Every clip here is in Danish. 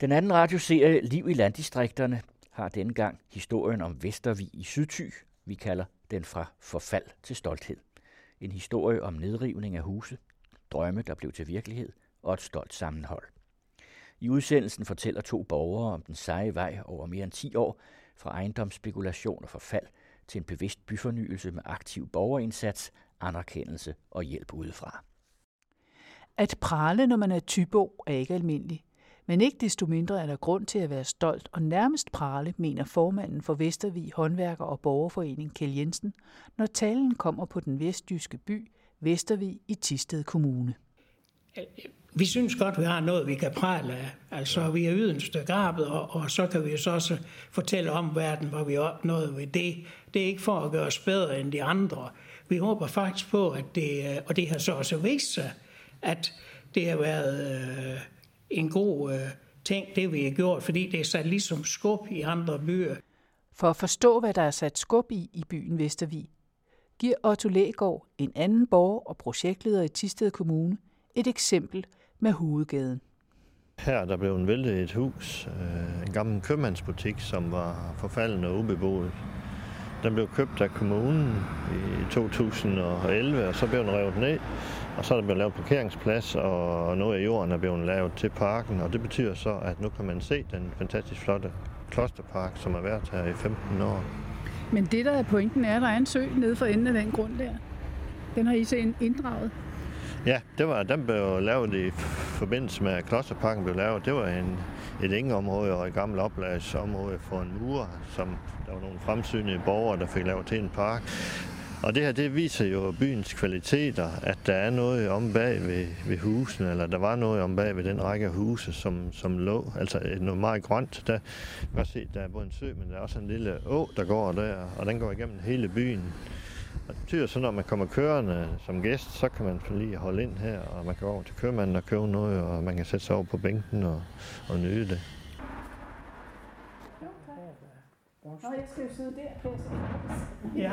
Den anden radioserie, Liv i landdistrikterne, har denne gang historien om Vestervig i Sydthy. Vi kalder den fra forfald til stolthed. En historie om nedrivning af huse, drømme, der blev til virkelighed, og et stolt sammenhold. I udsendelsen fortæller to borgere om den seje vej over mere end 10 år fra ejendomsspekulation og forfald til en bevidst byfornyelse med aktiv borgerindsats, anerkendelse og hjælp udefra. At prale, når man er tybo, er ikke almindeligt. Men ikke desto mindre er der grund til at være stolt og nærmest prale, mener formanden for Vestervig Håndværker og Borgerforening Kjell Jensen, når talen kommer på den vestjyske by Vestervig i Tisted Kommune. Vi synes godt, vi har noget, vi kan prale af. Altså, vi er ydet en stykke arbejde, og, og så kan vi så også fortælle om verden, hvor vi har opnået ved det. Det er ikke for at gøre os bedre end de andre. Vi håber faktisk på, at det, øh, og det har så også vist sig, at det har været øh, en god øh, ting, det vi har gjort, fordi det er sat ligesom skub i andre byer. For at forstå, hvad der er sat skub i i byen Vestervig, giver Otto Lægaard, en anden borger og projektleder i Tisted Kommune, et eksempel med hovedgaden. Her der blev en væltet et hus, øh, en gammel købmandsbutik, som var forfalden og ubeboet. Den blev købt af kommunen i 2011, og så blev den revet ned. Og så er der blevet lavet parkeringsplads, og noget af jorden er blevet lavet til parken. Og det betyder så, at nu kan man se den fantastisk flotte klosterpark, som har været her i 15 år. Men det, der er pointen, er, at der er en sø nede for enden af den grund der. Den har I så inddraget. Ja, det var, den blev lavet i forbindelse med, at Klosterparken blev lavet. Det var en, et ingeområde og et gammelt oplagsområde for en mur, som der var nogle fremsynede borgere, der fik lavet til en park. Og det her, det viser jo byens kvaliteter, at der er noget om bag ved, ved husene, eller der var noget om bag ved den række af huse, som, som lå. Altså noget meget grønt. Der, man kan se, der er både en sø, men der er også en lille å, der går der, og den går igennem hele byen. Og det betyder så, når man kommer kørende som gæst, så kan man lige holde ind her, og man kan gå over til købmanden og købe noget, og man kan sætte sig over på bænken og, og nyde det. Nå, jeg skal jo sidde der, Ja,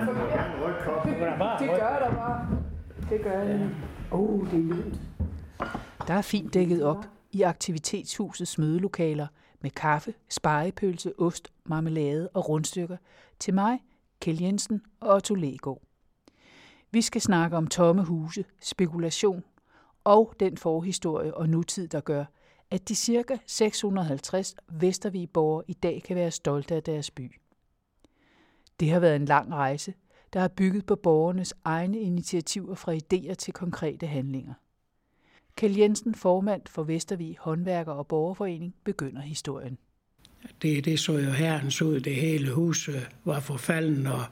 det gør der bare. Det gør det. Åh, oh, det er lunt. Der er fint dækket op i aktivitetshusets mødelokaler med kaffe, spejepølse, ost, marmelade og rundstykker til mig, Kjell Jensen og Otto Legaard. Vi skal snakke om tomme huse, spekulation og den forhistorie og nutid, der gør, at de ca. 650 Vestervigborgere i dag kan være stolte af deres by. Det har været en lang rejse, der har bygget på borgernes egne initiativer fra idéer til konkrete handlinger. Kjell Jensen, formand for Vestervig Håndværker og Borgerforening, begynder historien. Det, det så jo herrens ud. Det hele hus var forfalden, og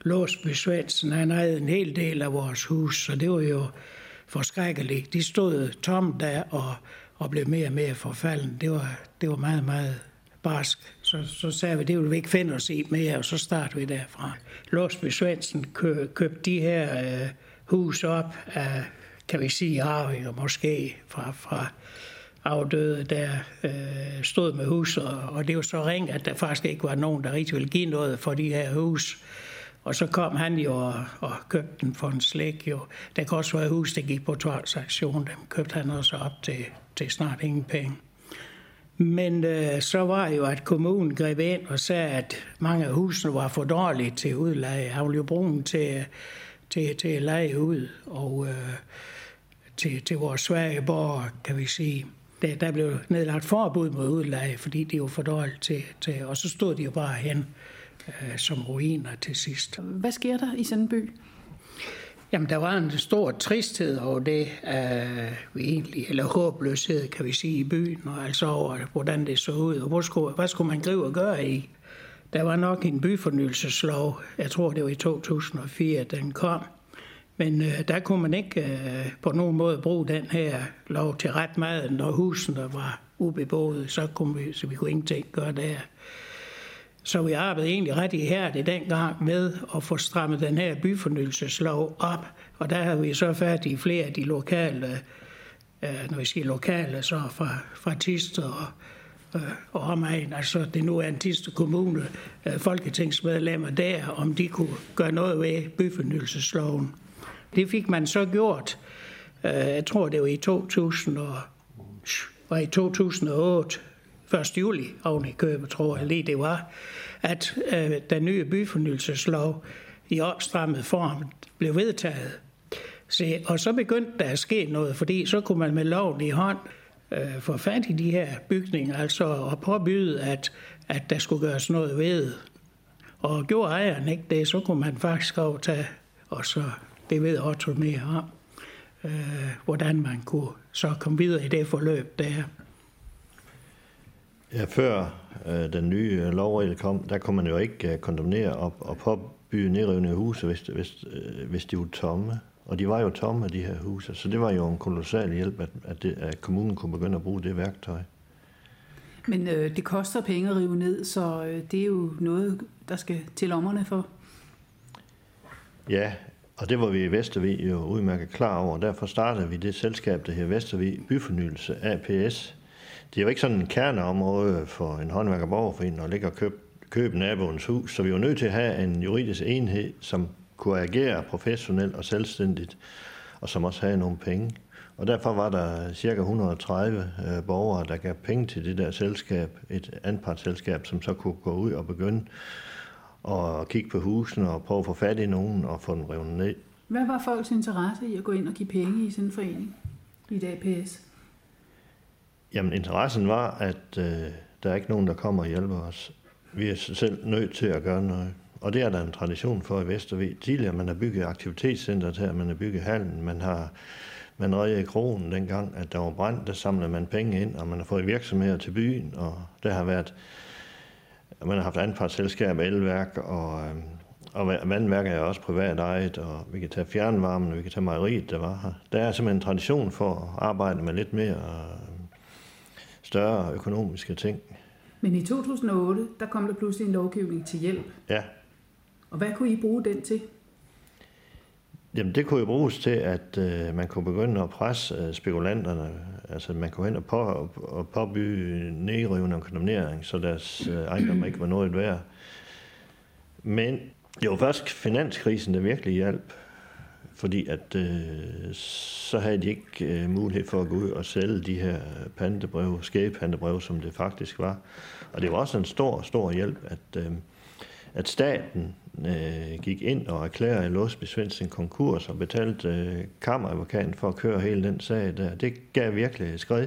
Låsby Svendsen, han havde en hel del af vores hus, så det var jo forskrækkeligt. De stod tomt der og, og blev mere og mere forfalden. Det var, det var meget, meget barsk. Så, så sagde vi, det vil vi ikke finde os i mere, og så startede vi derfra. Låsby Svendsen kø, købte de her øh, hus op af, kan vi sige, arvinger måske fra, fra afdøde, der øh, stod med hus, og, og det var så ring, at der faktisk ikke var nogen, der rigtig ville give noget for de her hus. Og så kom han jo og, og købte den for en slæk. Jo. Der kan også være hus, der gik på tvangsaktion. Dem købte han også op til, til snart ingen penge. Men øh, så var jo, at kommunen greb ind og sagde, at mange af husene var for dårlige til udleje. Han ville jo bruge dem til, til, til at lege ud og øh, til, til vores svage borgere, kan vi sige. Der, der blev nedlagt forbud mod udleje, fordi de var for dårlige til, til, og så stod de jo bare hen øh, som ruiner til sidst. Hvad sker der i sådan en by? Jamen, der var en stor tristhed over det, øh, vi egentlig, eller håbløshed, kan vi sige, i byen, og altså over, hvordan det så ud, og hvor skulle, hvad skulle man gribe og gøre i? Der var nok en byfornyelseslov, jeg tror det var i 2004, den kom, men øh, der kunne man ikke øh, på nogen måde bruge den her lov til ret meget, når husene var ubeboede, så kunne vi, så vi kunne ingenting gøre der. Så vi arbejdede egentlig ret ihærdigt dengang med at få strammet den her byfornyelseslov op. Og der har vi så fat i flere af de lokale, øh, når vi siger lokale, så fra, fra Tiste og, øh, og omegn, altså det nu er en Tiste Kommune, øh, folketingsmedlemmer der, om de kunne gøre noget ved byfornyelsesloven. Det fik man så gjort, jeg tror det var i 2000 og, var i 2008, 1. juli oven i Køben, tror jeg lige det var, at øh, den nye byfornyelseslov i opstrammet form blev vedtaget. Se, og så begyndte der at ske noget, fordi så kunne man med loven i hånd øh, få fat i de her bygninger, altså at påbyde, at, at der skulle gøres noget ved. Og gjorde ejeren ikke det, så kunne man faktisk overtage, og så det ved Otto mere om, øh, hvordan man kunne så komme videre i det forløb der. Ja, før øh, den nye lovregel kom, der kunne man jo ikke øh, kondemnere og, og påbyde nedrivning af huse, hvis, hvis, øh, hvis de var tomme. Og de var jo tomme, de her huse. Så det var jo en kolossal hjælp, at, at, det, at kommunen kunne begynde at bruge det værktøj. Men øh, det koster penge at rive ned, så øh, det er jo noget, der skal til lommerne for. Ja, og det var vi i Vestervig jo udmærket klar over. Derfor startede vi det selskab, der hedder Vestervig Byfornyelse APS. Det er jo ikke sådan en kerneområde for en håndværkerborgerforening at ligge og købe, købe naboens hus, så vi var nødt til at have en juridisk enhed, som kunne agere professionelt og selvstændigt, og som også havde nogle penge. Og derfor var der cirka 130 øh, borgere, der gav penge til det der selskab, et anpartsselskab, som så kunne gå ud og begynde at kigge på husene og prøve at få fat i nogen og få dem revet ned. Hvad var folks interesse i at gå ind og give penge i sådan en forening i dag PS? Jamen interessen var, at øh, der er ikke nogen, der kommer og hjælper os. Vi er selv nødt til at gøre noget. Og det er der en tradition for i Vestervig. Tidligere man har bygget aktivitetscenteret her, man har bygget hallen, man har man redde i kronen dengang, at der var brand, der samlede man penge ind, og man har fået virksomheder til byen, og der har været, man har haft anpartsselskab, elværk, og, øh, og vandværk er også privat ejet, og vi kan tage fjernvarmen, og vi kan tage mejeriet, der var her. Der er simpelthen en tradition for at arbejde med lidt mere større økonomiske ting. Men i 2008, der kom der pludselig en lovgivning til hjælp. Ja. Og hvad kunne I bruge den til? Jamen det kunne jo bruges til, at øh, man kunne begynde at presse øh, spekulanterne. Altså man kunne hen og, på, og påbygge nedrivende og kondemnering, så deres øh, ejendom ikke var noget værd. Men det var først finanskrisen, der virkelig hjalp. Fordi at øh, så havde de ikke øh, mulighed for at gå ud og sælge de her pantebreve, skæbepantebrev, som det faktisk var. Og det var også en stor, stor hjælp, at, øh, at staten øh, gik ind og erklærede Låsby Svendsen konkurs og betalte øh, kammeradvokaten for at køre hele den sag der. Det gav virkelig skred,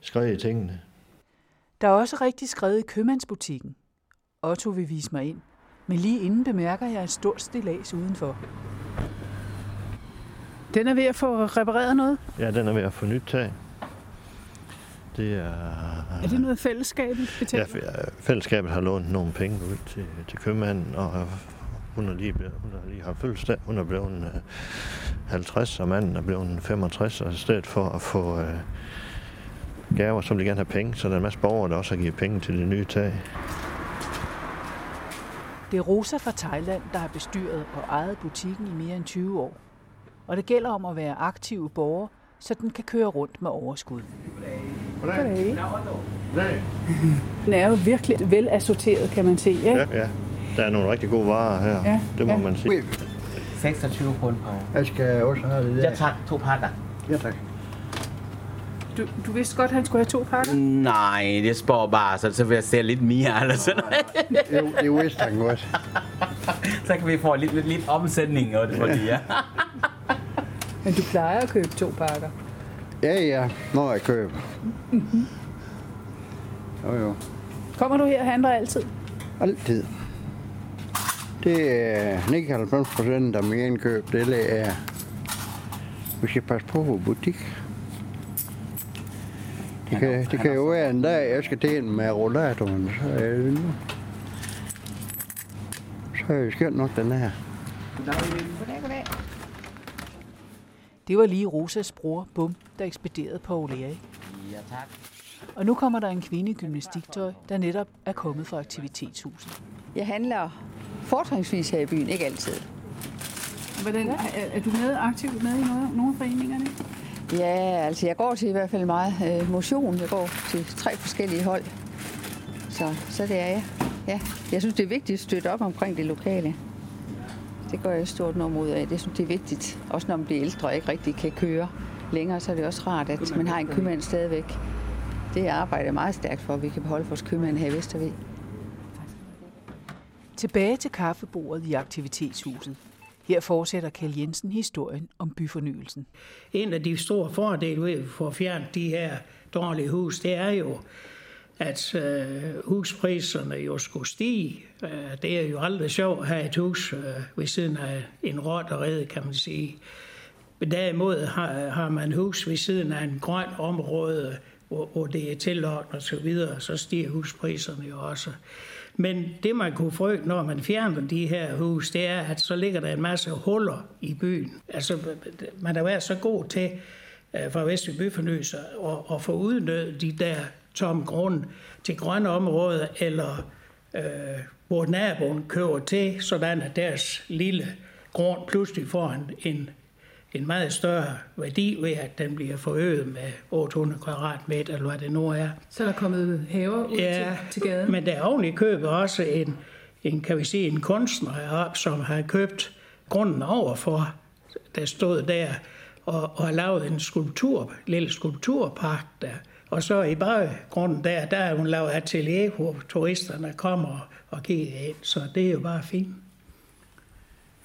skred i tingene. Der er også rigtig skrevet i købmandsbutikken. Otto vil vise mig ind, men lige inden bemærker jeg et stort stillads udenfor. Den er ved at få repareret noget? Ja, den er ved at få nyt tag. Det er... Er det noget fællesskabet betaler? Ja, fællesskabet har lånt nogle penge ud til, til købmanden, og hun har lige, blevet, hun har lige haft fødselsdag. Hun er blevet 50, øh, og manden er blevet 65, og i stedet for at få øh, gaver, så vil de gerne have penge, så der er en masse borgere, der også har givet penge til det nye tag. Det er Rosa fra Thailand, der har bestyret og ejet butikken i mere end 20 år. Og det gælder om at være aktive borgere, så den kan køre rundt med overskud. Goddag. Goddag. Den er jo virkelig vel assorteret, kan man se. Ja? ja, ja. Der er nogle rigtig gode varer her. Ja, det må ja. man sige. 26 kroner. Jeg skal også have det der. Ja tak, to pakker. Ja tak. Du, du vidste godt, at han skulle have to pakker? Nej, det spår bare, så, så vil jeg se lidt mere eller sådan noget. det, det vidste han godt. så kan vi få lidt, lidt, lidt omsætning, og det, fordi, ja. Men du plejer at købe to pakker? Ja, ja, når jeg køber. Mm-hmm. Jo, jo. Kommer du her og handler altid? Altid. Det er 99 procent af min indkøb, det er, vi skal passe på vores butik. Det kan, det kan jo være en dag, jeg skal til med rollatoren, så er det nu. Så er det skønt nok, den her. Goddag, goddag. Det var lige Rosas bror, Bum, der ekspederede på Erik. Ja, tak. Og nu kommer der en kvinde i gymnastiktøj, der netop er kommet fra aktivitetshuset. Jeg handler fortrinsvis her i byen, ikke altid. Hvordan, er, er du med aktivt med i nogle, nogle af foreningerne? Ja, altså jeg går til i hvert fald meget øh, motion. Jeg går til tre forskellige hold. Så, så det er jeg. Ja. Jeg synes, det er vigtigt at støtte op omkring det lokale. Det gør jeg et stort nummer ud af. Det synes det er vigtigt. Også når man bliver ældre og ikke rigtig kan køre længere, så er det også rart, at man har en købmand stadigvæk. det arbejder jeg meget stærkt for, at vi kan beholde vores købmand her i Vestervig. Tilbage til kaffebordet i aktivitetshuset. Her fortsætter Kjell Jensen historien om byfornyelsen. En af de store fordele ved at få fjernet de her dårlige hus, det er jo, at øh, huspriserne jo skulle stige. Øh, det er jo aldrig sjovt at have et hus øh, ved siden af en rotterede, kan man sige. Men derimod har, har man hus ved siden af en grøn område, hvor, hvor det er tilordnet og så videre, så stiger huspriserne jo også. Men det man kunne frygte, når man fjerner de her hus, det er, at så ligger der en masse huller i byen. Altså, man har været så god til øh, fra Vestby Byfornyelse at, at få udnyttet de der tomme grunde til grønne områder, eller øh, hvor naboen kører til, sådan at deres lille grund pludselig får en, en en meget større værdi ved, at den bliver forøget med 800 kvadratmeter, eller hvad det nu er. Så er der kommet haver ud ja, til, til gaden? men der er oven i købet også en, en, kan vi sige, en kunstner heroppe, som har købt grunden overfor, der stod der, og, og har lavet en skulptur, lille skulpturpark der. Og så i baggrunden der, der er hun lavet atelier, hvor turisterne kommer og ind, så det er jo bare fint.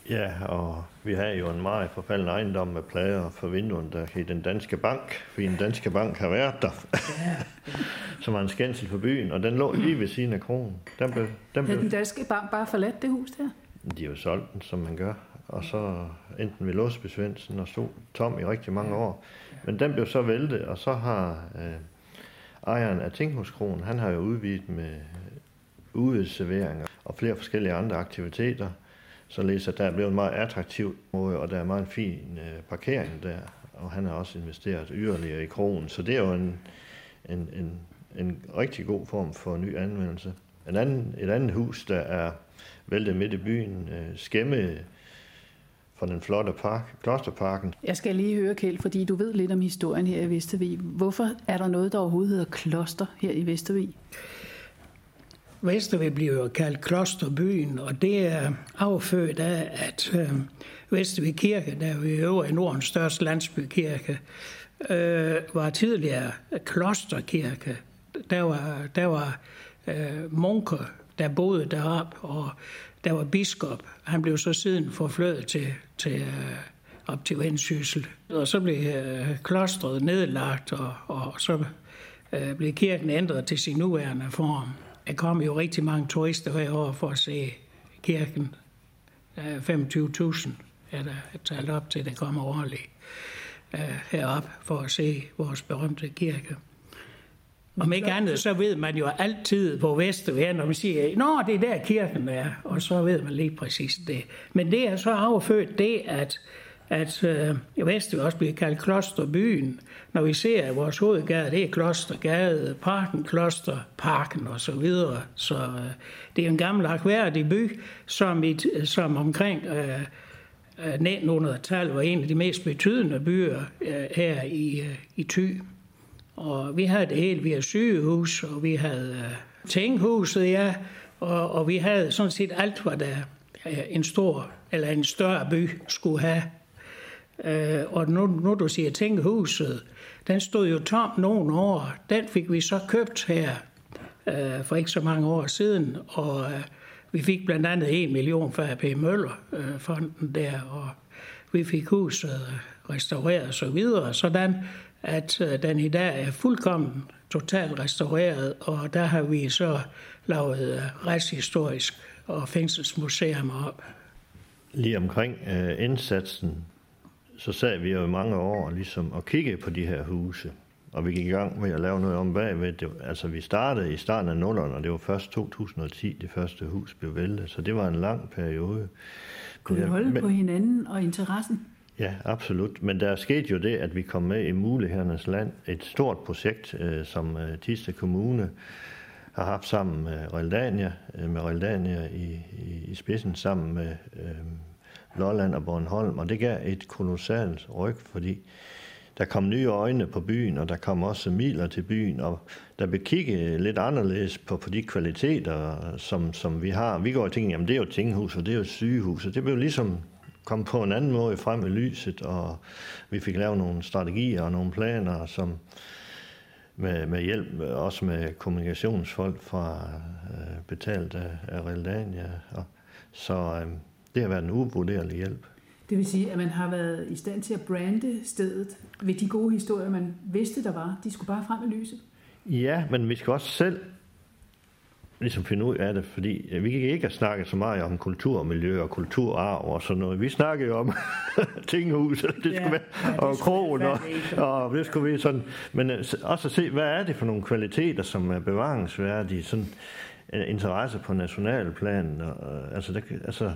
Ja, og vi har jo en meget forfalden ejendom med plader for vinduerne, der i den danske bank, fordi den danske bank har været der, ja. som var en skændsel for byen, og den lå lige ved siden af kronen. Den blev, den blev... den danske bank bare forladt det hus der? De har jo solgt den, som man gør, og så enten ved Låsby Svendsen og stod tom i rigtig mange år. Men den blev så væltet, og så har øh, ejeren af Tinghuskronen, han har jo udvidet med udeserveringer og flere forskellige andre aktiviteter – således at der er blevet en meget attraktiv måde, og der er meget fin øh, parkering der, og han har også investeret yderligere i kronen, så det er jo en, en, en, en rigtig god form for ny anvendelse. En anden, et andet hus, der er væltet midt i byen, øh, skæmme fra den flotte park, Klosterparken. Jeg skal lige høre, Kjeld, fordi du ved lidt om historien her i Vestervig. Hvorfor er der noget, der overhovedet hedder kloster her i Vestervig? Vesterved bliver jo kaldt klosterbyen, og det er affødt af, at øh, Vesterved Kirke, der er jo i Nordens største landsbykirke, øh, var tidligere klosterkirke. Der var, der var øh, munker, der boede derop, og der var biskop. Han blev så siden forflødet til, til øh, op til Vendsyssel. Og så blev øh, klostret nedlagt, og, og så øh, blev kirken ændret til sin nuværende form. Der kom jo rigtig mange turister hver år for at se kirken. 25.000 er der talt op til, der kommer årligt øh, herop for at se vores berømte kirke. Om ikke andet, så ved man jo altid på Vestervær, når man siger, nå, det er der kirken er, og så ved man lige præcis det. Men det er så affødt det, at at øh, i Vest også bliver kaldt Klosterbyen. Når vi ser, at vores hovedgade, det er Klostergade, Parken, Klosterparken og så videre. Så øh, det er en gammel akværdig by, som, et, som omkring øh, øh 1900-tallet var en af de mest betydende byer øh, her i, øh, i Thy. Og vi havde det hele. Vi havde sygehus, og vi havde øh, tinghuset, ja. Og, og vi havde sådan set alt, hvad der øh, en stor eller en større by skulle have Øh, og nu, nu du siger Tænkehuset, den stod jo tom nogle år. Den fik vi så købt her øh, for ikke så mange år siden, og øh, vi fik blandt andet 1 million fra AP Møller øh, fonden der, og vi fik huset øh, restaureret og så videre, sådan at øh, den i dag er fuldkommen totalt restaureret, og der har vi så lavet øh, retshistorisk og fængselsmuseum op. Lige omkring øh, indsatsen så sad vi jo i mange år ligesom og kiggede på de her huse. Og vi gik i gang med at lave noget om bagved. Det, altså vi startede i starten af nullerne, og det var først 2010, det første hus blev væltet. Så det var en lang periode. Kunne vi holde men, på hinanden og interessen? Ja, absolut. Men der skete jo det, at vi kom med i Mulighedernes Land, et stort projekt, øh, som øh, Tiste Kommune har haft sammen med Realdania, øh, med Realdania i, i, i spidsen, sammen med øh, Lolland og Bornholm, og det gav et kolossalt ryg, fordi der kom nye øjne på byen, og der kom også miler til byen, og der blev kigget lidt anderledes på, på de kvaliteter, som, som vi har. Vi går og tænker, jamen det er jo tinghus, og det er jo sygehus, og det blev ligesom kom på en anden måde frem i lyset, og vi fik lavet nogle strategier og nogle planer, som med, med hjælp, også med kommunikationsfolk fra øh, betalt af, af Realdania. Og, så øh, det har været en uvurderlig hjælp. Det vil sige, at man har været i stand til at brande stedet ved de gode historier, man vidste, der var. De skulle bare frem i lyset. Ja, men vi skal også selv ligesom finde ud af det, fordi vi kan ikke have snakket så meget om kultur og miljø og kulturarv og sådan noget. Vi snakker jo om tinghuset, det skulle ja, være, ja, og krogen, og, og det skulle vi sådan. Men øh, også at se, hvad er det for nogle kvaliteter, som er bevaringsværdige, sådan Øh, interesse på nationalplan. Og, øh, altså, der, altså,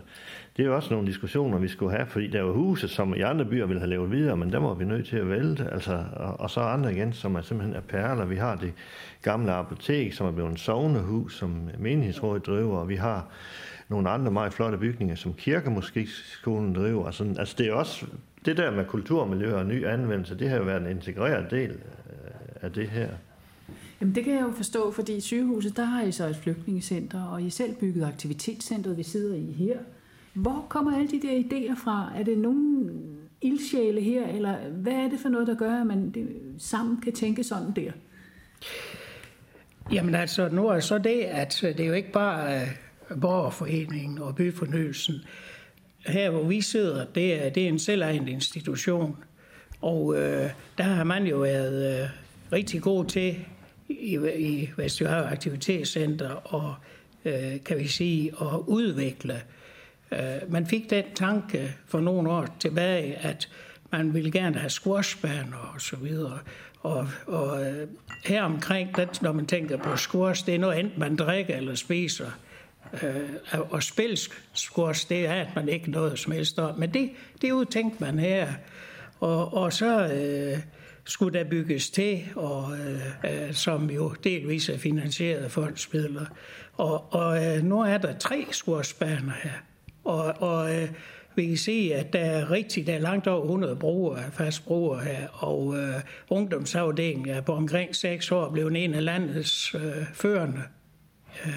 det er jo også nogle diskussioner, vi skulle have, fordi der er jo huse, som i andre byer ville have lavet videre, men der må vi nødt til at vælte. Altså, og, og så andre igen, som er simpelthen er perler. Vi har det gamle apotek, som er blevet en sovnehus, som menighedsrådet driver, og vi har nogle andre meget flotte bygninger, som kirkemusikskolen driver. Altså, altså det er også det der med kulturmiljø og ny anvendelse, det har jo været en integreret del øh, af det her. Jamen det kan jeg jo forstå, fordi i sygehuset, der har I så et flygtningecenter, og I selv bygget aktivitetscentret, vi sidder i her. Hvor kommer alle de der idéer fra? Er det nogen ildsjæle her, eller hvad er det for noget, der gør, at man det, sammen kan tænke sådan der? Jamen altså, nu er så det, at øh, det er jo ikke bare uh, borgerforeningen og byfornyelsen. Her, hvor vi sidder, det er, det er en selvejende institution, og uh, der har man jo været uh, rigtig god til i, i Vestjylland Aktivitetscenter og øh, kan vi sige at udvikle. Øh, man fik den tanke for nogle år tilbage, at man ville gerne have squashbaner og så videre. Og, og øh, her omkring, når man tænker på squash, det er noget enten man drikker eller spiser. Øh, og spille squash, det er, at man ikke noget som helst om. Men det, det udtænkte man her. Og, og så... Øh, skulle der bygges til, og, øh, øh, som jo delvis er finansieret af fondsmidler. Og, og øh, nu er der tre skursbaner her, og, og øh, vi kan se, at der er rigtig, der er langt over 100 brugere, fast brugere her, og øh, ungdomsafdelingen er på omkring 6 år blevet en af landets øh, førende. Øh,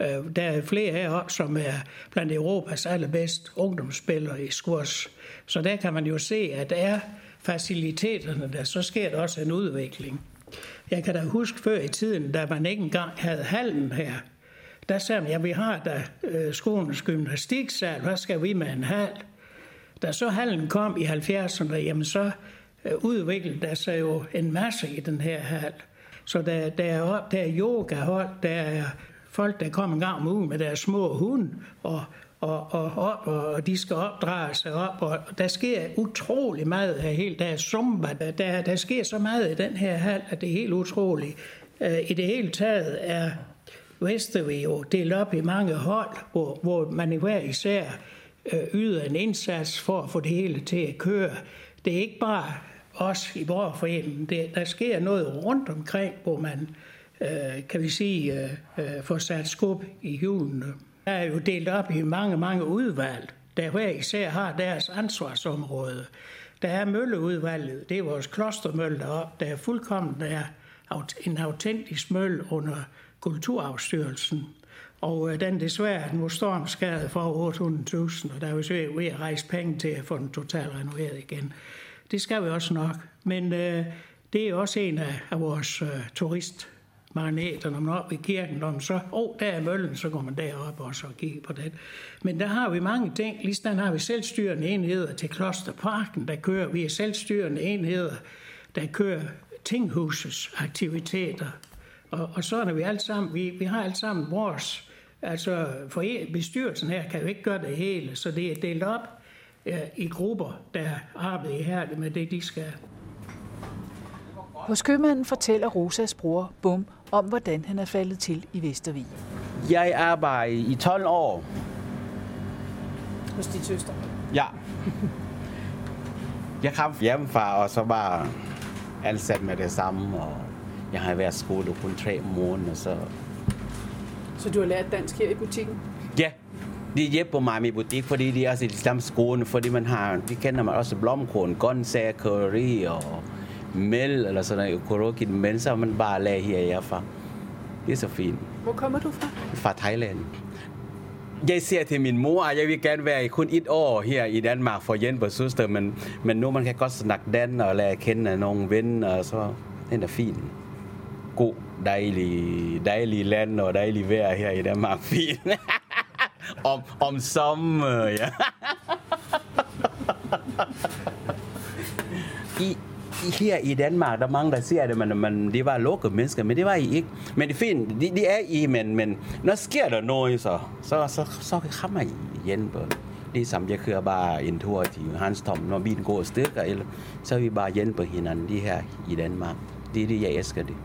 øh, der er flere heroppe, som er blandt Europas allerbedste ungdomsspillere i squash. Så der kan man jo se, at der er faciliteterne der, så sker der også en udvikling. Jeg kan da huske før i tiden, da man ikke engang havde hallen her, der sagde man, ja, vi har da øh, skolens gymnastiksal, hvad skal vi med en hal? Da så hallen kom i 70'erne, jamen så øh, udviklede der sig jo en masse i den her hal. Så der, der, er, der er yogahold, der er folk, der kommer en gang om ugen med deres små hunde, og og, og op, og de skal opdrage sig op, og der sker utrolig meget her helt. Der er zumba, der, der sker så meget i den her hal, at det er helt utroligt. Øh, I det hele taget er Vestervi jo delt op i mange hold, hvor, hvor man i hver især øh, yder en indsats for at få det hele til at køre. Det er ikke bare os i borgerforeningen. Det, der sker noget rundt omkring, hvor man, øh, kan vi sige, øh, får sat skub i hjulene er jo delt op i mange, mange udvalg, der hver især har deres ansvarsområde. Der er mølleudvalget, det er vores klostermølle deroppe, der er fuldkommen der en autentisk mølle under Kulturafstyrelsen. Og øh, den desværre nu stormskadet for 800.000, og der er jo ved at rejse penge til at få den totalt renoveret igen. Det skal vi også nok. Men øh, det er også en af, af vores øh, turist magneter, når man er oppe i kirken, når man så, åh, oh, der er møllen, så går man derop og så kigger på det. Men der har vi mange ting. Lige har vi selvstyrende enheder til Klosterparken, der kører vi er selvstyrende enheder, der kører tinghusets aktiviteter. Og, og så er vi alt sammen, vi, vi har alt sammen vores, altså for bestyrelsen her kan jo ikke gøre det hele, så det er delt op ja, i grupper, der arbejder her med det, de skal. Hos købmanden fortæller Rosas bror, Bum, om, hvordan han er faldet til i Vestervig. Jeg arbejder i 12 år. Hos din søster? Ja. Jeg kom hjemmefra, og så var ansat med det samme, og jeg har været i skole kun tre måneder, så... Så du har lært dansk her i butikken? Ja, de hjælper mig med butik, fordi de er også i de samme skole, fordi man har, de kender man også blomkål, grøntsager, curry og เ mel la sana korokin men sa man ba le hia ya fa is a fin wo kommer du fra fra Thailand ยายเสียเทมินมูอายายวิแกนแวร์คุณอิดโอเฮียอีแดนมาร์ฟอร์เยนเวอร์ซูสเตอร์มันมันนู้มันแค่ก็สนักแดนอะไรเคนนองเว้นเออซอเน่นฟีนกุไดลีไดลีแลนด์เนาะไดลีเวเฮียอีแดนมาร์ฟีนอมอมซัมเมอออี her i Danmark, der er mange, der siger, at man, man, det var lukkede mennesker, men det var I ikke. Men det er fint, det, det er I, men, men når sker der noget, så, så, så, så kommer I igen på Ligesom jeg kører bare en tur til Hanstom, når bilen går stykker, eller så er vi bare hjælper hinanden, det her i Danmark. Det er det, jeg elsker det.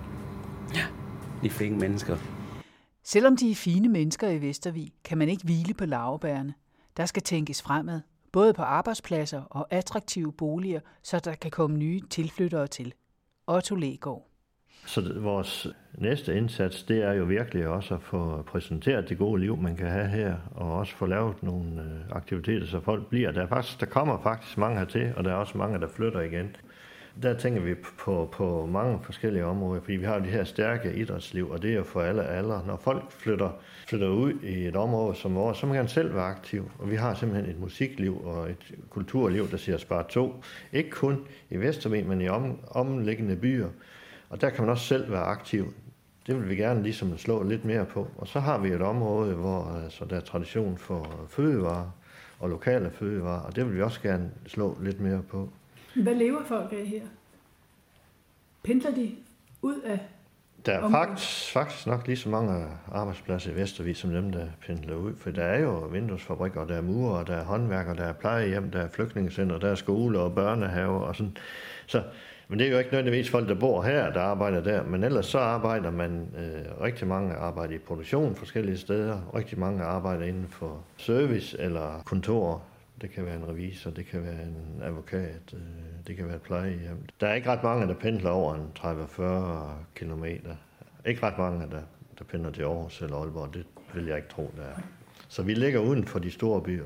Ja, de fine mennesker. Selvom de er fine mennesker i Vestervig, kan man ikke hvile på lavebærene. Der skal tænkes fremad, både på arbejdspladser og attraktive boliger, så der kan komme nye tilflyttere til. Otto Legaard. Så vores næste indsats, det er jo virkelig også at få præsenteret det gode liv, man kan have her, og også få lavet nogle øh, aktiviteter, så folk bliver. Der, er faktisk, der kommer faktisk mange hertil, og der er også mange, der flytter igen. Der tænker vi på, på mange forskellige områder, fordi vi har det her stærke idrætsliv, og det er jo for alle aldre. Når folk flytter, flytter ud i et område som vores, så må man selv være aktiv. Og vi har simpelthen et musikliv og et kulturliv, der siger spar to. Ikke kun i Vestermen, men i om, omliggende byer. Og der kan man også selv være aktiv. Det vil vi gerne ligesom slå lidt mere på. Og så har vi et område, hvor altså, der er tradition for fødevarer og lokale fødevarer, og det vil vi også gerne slå lidt mere på. Hvad lever folk af her? Pendler de ud af der er faktisk, faktisk nok lige så mange arbejdspladser i Vestervig, som dem, der pendler ud. For der er jo vinduesfabrikker, der er murer, der er håndværker, der er plejehjem, der er flygtningecenter, der er skole og børnehaver og sådan. Så men det er jo ikke nødvendigvis folk, der bor her, der arbejder der, men ellers så arbejder man, øh, rigtig mange arbejder i produktion forskellige steder, rigtig mange arbejder inden for service eller kontor. Det kan være en revisor, det kan være en advokat, øh, det kan være et plejehjem. Der er ikke ret mange, der pendler over en 30-40 km. Ikke ret mange, der, der pendler til Aarhus eller Aalborg. Det vil jeg ikke tro, der er. Så vi ligger uden for de store byer.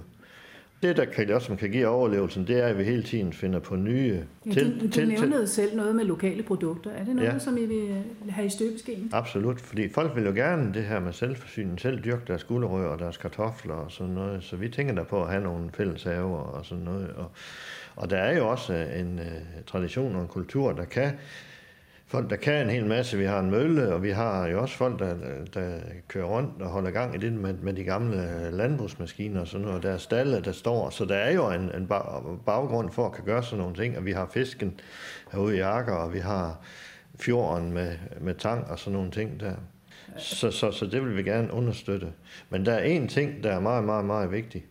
Det, der kan, også kan give overlevelsen, det er, at vi hele tiden finder på nye... Ja, til, du, du til, nævnede til, selv noget med lokale produkter. Er det noget, ja. som I vil have i støbeskeen? Absolut, fordi folk vil jo gerne det her med selvforsyning, selv dyrke deres gulerødder og deres kartofler og sådan noget. Så vi tænker der på at have nogle fælles haver og sådan noget. Og, og der er jo også en uh, tradition og en kultur, der kan folk, der kan en hel masse. Vi har en mølle, og vi har jo også folk, der, der kører rundt og holder gang i det med, med de gamle øh, landbrugsmaskiner og sådan noget. Der er stalle, der står. Så der er jo en, en baggrund for at kan gøre sådan nogle ting. Og vi har fisken herude i Akker, og vi har fjorden med, med tang og sådan nogle ting der. Så, så, så det vil vi gerne understøtte. Men der er en ting, der er meget, meget, meget vigtig.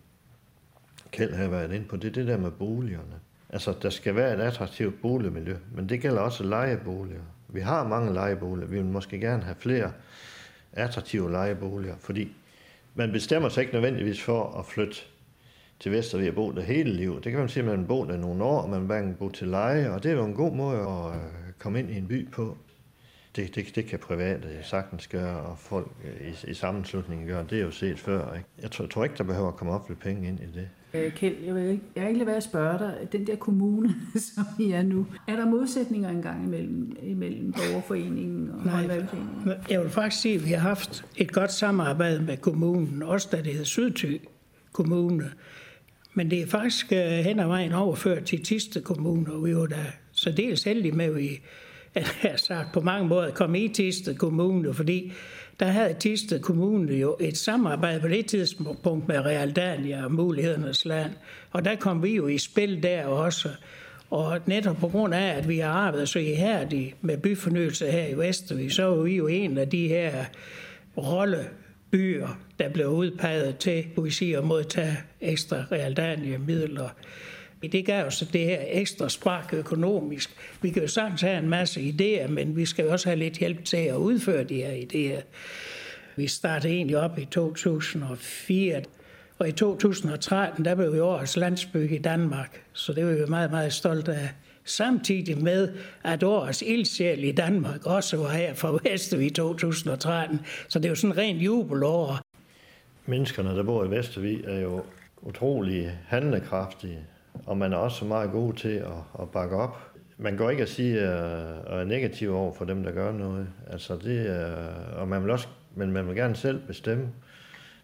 Kjeld har været inde på, det er det der med boligerne. Altså, der skal være et attraktivt boligmiljø, men det gælder også lejeboliger. Vi har mange lejeboliger. Vi vil måske gerne have flere attraktive lejeboliger, fordi man bestemmer sig ikke nødvendigvis for at flytte til Vestervig og bo der hele livet. Det kan man sige, at man bo der nogle år, og man vil bo til leje, og det er jo en god måde at øh, komme ind i en by på. Det, det, det kan private sagtens gøre, og folk øh, i, i sammenslutningen gøre. Det er jo set før. Ikke? Jeg tror, jeg tror ikke, der behøver at komme op lidt penge ind i det. Øh, Kjeld, jeg, vil, jeg er ikke lade være at spørge dig, den der kommune, som I er nu, er der modsætninger engang imellem, imellem borgerforeningen og håndværkerforeningen? Jeg vil faktisk sige, at vi har haft et godt samarbejde med kommunen, også da det hed Sydty Kommune. Men det er faktisk uh, hen ad vejen overført til Tiste Kommune, og vi var da så dels heldige med, at vi at sagt, på mange måder kom i Tiste Kommune, fordi der havde Tisted Kommune jo et samarbejde på det tidspunkt med Realdania og Mulighedernes Land. Og der kom vi jo i spil der også. Og netop på grund af, at vi har arbejdet så ihærdigt med byfornyelse her i Vestervig, så er vi jo en af de her rollebyer, der blev udpeget til, kunne vi sige, at modtage ekstra men Det gav os det her ekstra spark økonomisk. Vi kan jo sagtens have en masse idéer, men vi skal jo også have lidt hjælp til at udføre de her idéer. Vi startede egentlig op i 2004, og i 2013, der blev vi årets landsby i Danmark, så det var vi meget, meget stolte af. Samtidig med, at årets ildsjæl i Danmark også var her fra Vestervig i 2013, så det er jo sådan rent jubelår. Menneskerne, der bor i Vestervig, er jo utrolig handlekraftige og man er også meget god til at, at bakke op. Man går ikke at sige, at er negativ over for dem, der gør noget. Altså det er, og man vil også, men man vil gerne selv bestemme.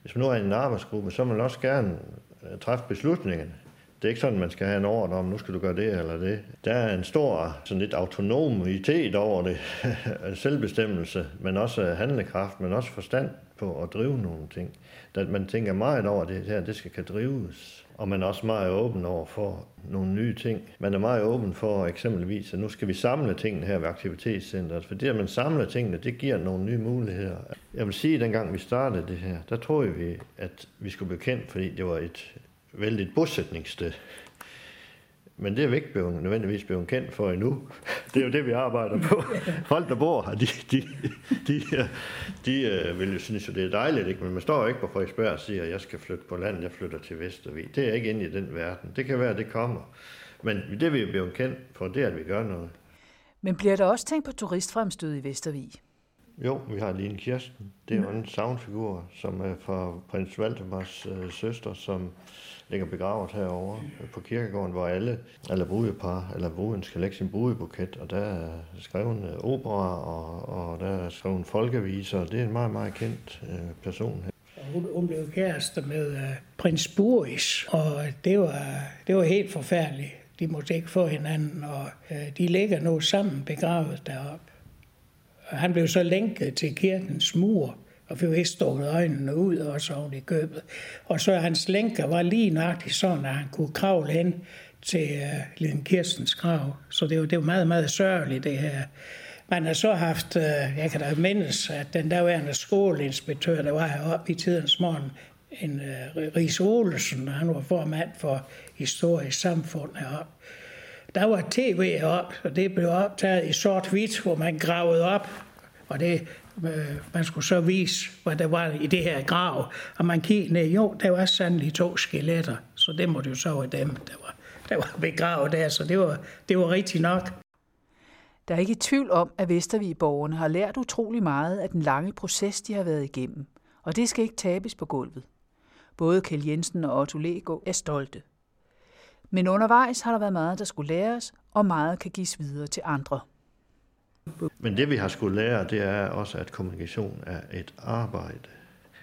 Hvis man nu er i en arbejdsgruppe, så vil man også gerne øh, træffe beslutningerne. Det er ikke sådan, man skal have en ordre om, nu skal du gøre det eller det. Der er en stor, sådan lidt autonomitet over det, selvbestemmelse, men også handlekraft, men også forstand på at drive nogle ting. At man tænker meget over det her, det skal kan drives. Og man er også meget åben over for nogle nye ting. Man er meget åben for eksempelvis, at nu skal vi samle tingene her ved aktivitetscenteret. For det, at man samler tingene, det giver nogle nye muligheder. Jeg vil sige, at dengang vi startede det her, der troede vi, at vi skulle blive kendt, fordi det var et vældigt bosætningssted. Men det er vi ikke blevet, nødvendigvis blevet kendt for endnu. Det er jo det, vi arbejder på. Folk, der bor her, de, de, de, de, øh, vil jo synes, at det er dejligt, ikke? men man står jo ikke på Frederiksberg og siger, at jeg skal flytte på land, jeg flytter til Vestervig. Det er ikke inde i den verden. Det kan være, at det kommer. Men det, vi er blevet kendt for, det er, at vi gør noget. Men bliver der også tænkt på turistfremstød i Vestervig? Jo, vi har Line Kirsten. Det er jo en savnfigur, som er fra prins Valdemars øh, søster, som ligger begravet herovre på kirkegården, hvor alle, alle brudepar eller bruden skal lægge sin brudebuket, og der er skrevet øh, opera, og, og der er skrevet folkeviser, og det er en meget, meget kendt øh, person. Hun, hun blev kæreste med uh, prins Boris, og det var, det var helt forfærdeligt. De måtte ikke få hinanden, og uh, de ligger nu sammen begravet deroppe. Han blev så lænket til kirkens mur, og fik ikke stukket øjnene ud og så i købet. Og så hans lænker var lige nøjagtigt sådan, at han kunne kravle hen til øh, uh, Liden Kirstens grav. Så det var, det var meget, meget sørgeligt, det her. Man har så haft, uh, jeg kan da mindes, at den derværende skoleinspektør, der var heroppe i tidens morgen, en øh, uh, Ries Olsen, han var formand for historisk samfund heroppe. Der var tv op, og det blev optaget i sort-hvidt, hvor man gravede op, og det, Øh, man skulle så vise, hvad der var i det her grav. Og man kiggede ned, jo, der var sandelig to skeletter, så det måtte jo så være dem, der var, der var begravet der, så det var, det var rigtigt nok. Der er ikke tvivl om, at Vestervig-borgerne har lært utrolig meget af den lange proces, de har været igennem, og det skal ikke tabes på gulvet. Både Kjell Jensen og Otto Lego er stolte. Men undervejs har der været meget, der skulle læres, og meget kan gives videre til andre. Men det vi har skulle lære, det er også, at kommunikation er et arbejde.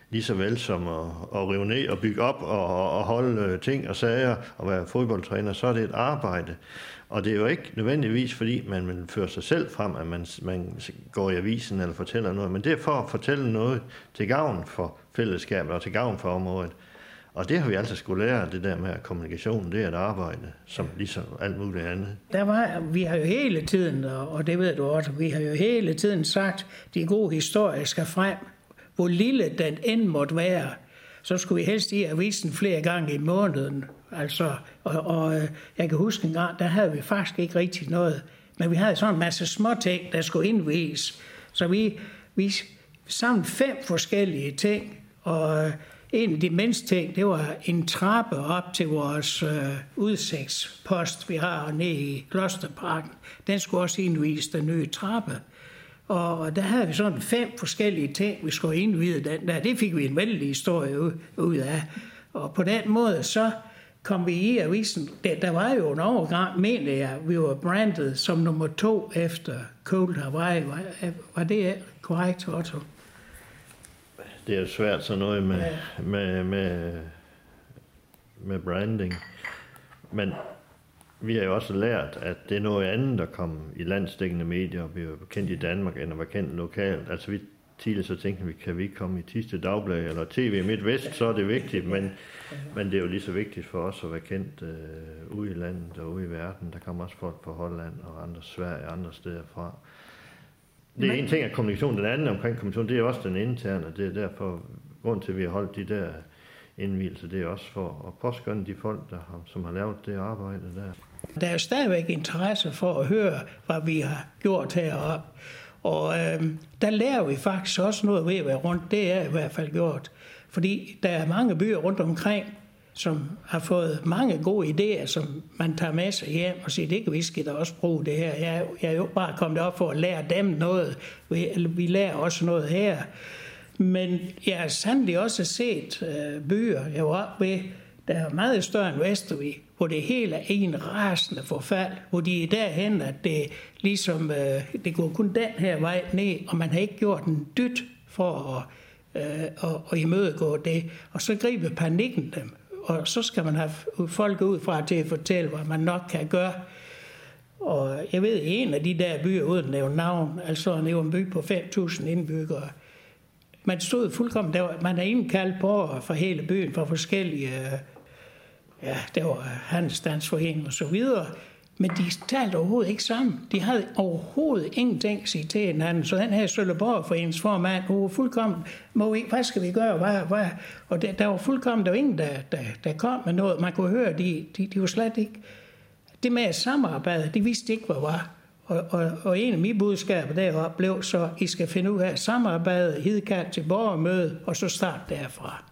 Lige så vel som at, at rive ned og bygge op og, og holde øh, ting og sager og være fodboldtræner, så er det et arbejde. Og det er jo ikke nødvendigvis, fordi man vil føre sig selv frem, at man, man går i avisen eller fortæller noget, men det er for at fortælle noget til gavn for fællesskabet og til gavn for området. Og det har vi altså skulle lære, det der med at kommunikation, det er et arbejde, som ligesom alt muligt andet. Der var, vi har jo hele tiden, og det ved du også, vi har jo hele tiden sagt, de gode historier skal frem. Hvor lille den end måtte være, så skulle vi helst i avisen flere gange i måneden. Altså, og, og jeg kan huske en gang, der havde vi faktisk ikke rigtig noget. Men vi havde sådan en masse små ting, der skulle indvise. Så vi, vi sammen fem forskellige ting, og en af de mindste ting, det var en trappe op til vores øh, udsigtspost, vi har nede i Klosterparken. Den skulle også indvise den nye trappe. Og der havde vi sådan fem forskellige ting, vi skulle indvide den der. Det fik vi en vældig historie ud af. Og på den måde, så kom vi i avisen. Der, der var jo en overgang, mener jeg, vi var brandet som nummer to efter Cold Hawaii. Var, øh, var det korrekt, Otto? Det er svært sådan noget med, ja. med, med, med branding. Men vi har jo også lært, at det er noget andet, der kom i landstækkende medier og bliver kendt i Danmark, end at være kendt lokalt. Altså vi tidligere så tænkte vi, kan vi ikke komme i Tiste Dagblad eller TV MidtVest, så er det vigtigt, men, men det er jo lige så vigtigt for os at være kendt øh, ude i landet og ude i verden. Der kommer også folk fra Holland og andre Sverige og andre steder fra. Det er en ting af kommunikation. Den anden omkring kommunikation, det er også den interne. Det er derfor, grund til, at vi har holdt de der indvielser, det er også for at påskynde de folk, der har, som har lavet det arbejde der. Der er stadigvæk interesse for at høre, hvad vi har gjort heroppe. Og øh, der lærer vi faktisk også noget ved at være rundt. Det er i hvert fald gjort. Fordi der er mange byer rundt omkring, som har fået mange gode idéer, som man tager med sig hjem og siger, det kan vi skal da også bruge det her. Jeg, jeg er jo bare kommet op for at lære dem noget. Vi, vi lærer også noget her. Men jeg har sandelig også set øh, byer, jeg var oppe ved, der er meget større end Vestervig, hvor det hele er en rasende forfald, hvor de er derhen, at det ligesom, øh, det går kun den her vej ned, og man har ikke gjort en dyt for at, øh, at, at imødegå det. Og så griber panikken dem og så skal man have folk ud fra til at fortælle, hvad man nok kan gøre. Og jeg ved, en af de der byer, uden at nævne navn, altså en by på 5.000 indbyggere, man stod fuldkommen, der var, man er indkaldt på fra hele byen, fra forskellige, øh, ja, der var handelsstandsforeninger og så videre, men de talte overhovedet ikke sammen. De havde overhovedet ingenting at sige til hinanden. Så den her Sønderborg for ens formand, hun var fuldkommen, må vi, hvad skal vi gøre? Hvad, hvad? Og der, der var fuldkommen, der var ingen, der, der, der kom med noget. Man kunne høre, de, de, de var slet ikke... Det med at samarbejde, de vidste ikke, hvad var. Og, og, og en af mine budskaber deroppe blev så, I skal finde ud af at samarbejde, hidkaldt til borgermøde, og så start derfra.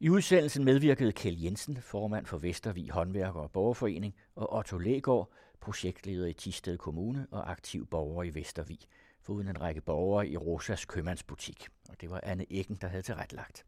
I udsendelsen medvirkede Kjell Jensen, formand for Vestervig Håndværker og Borgerforening, og Otto Lægaard, projektleder i Tisted Kommune og aktiv borger i Vestervig, foruden en række borgere i Rosas købmandsbutik. Og det var Anne Eggen, der havde tilrettelagt.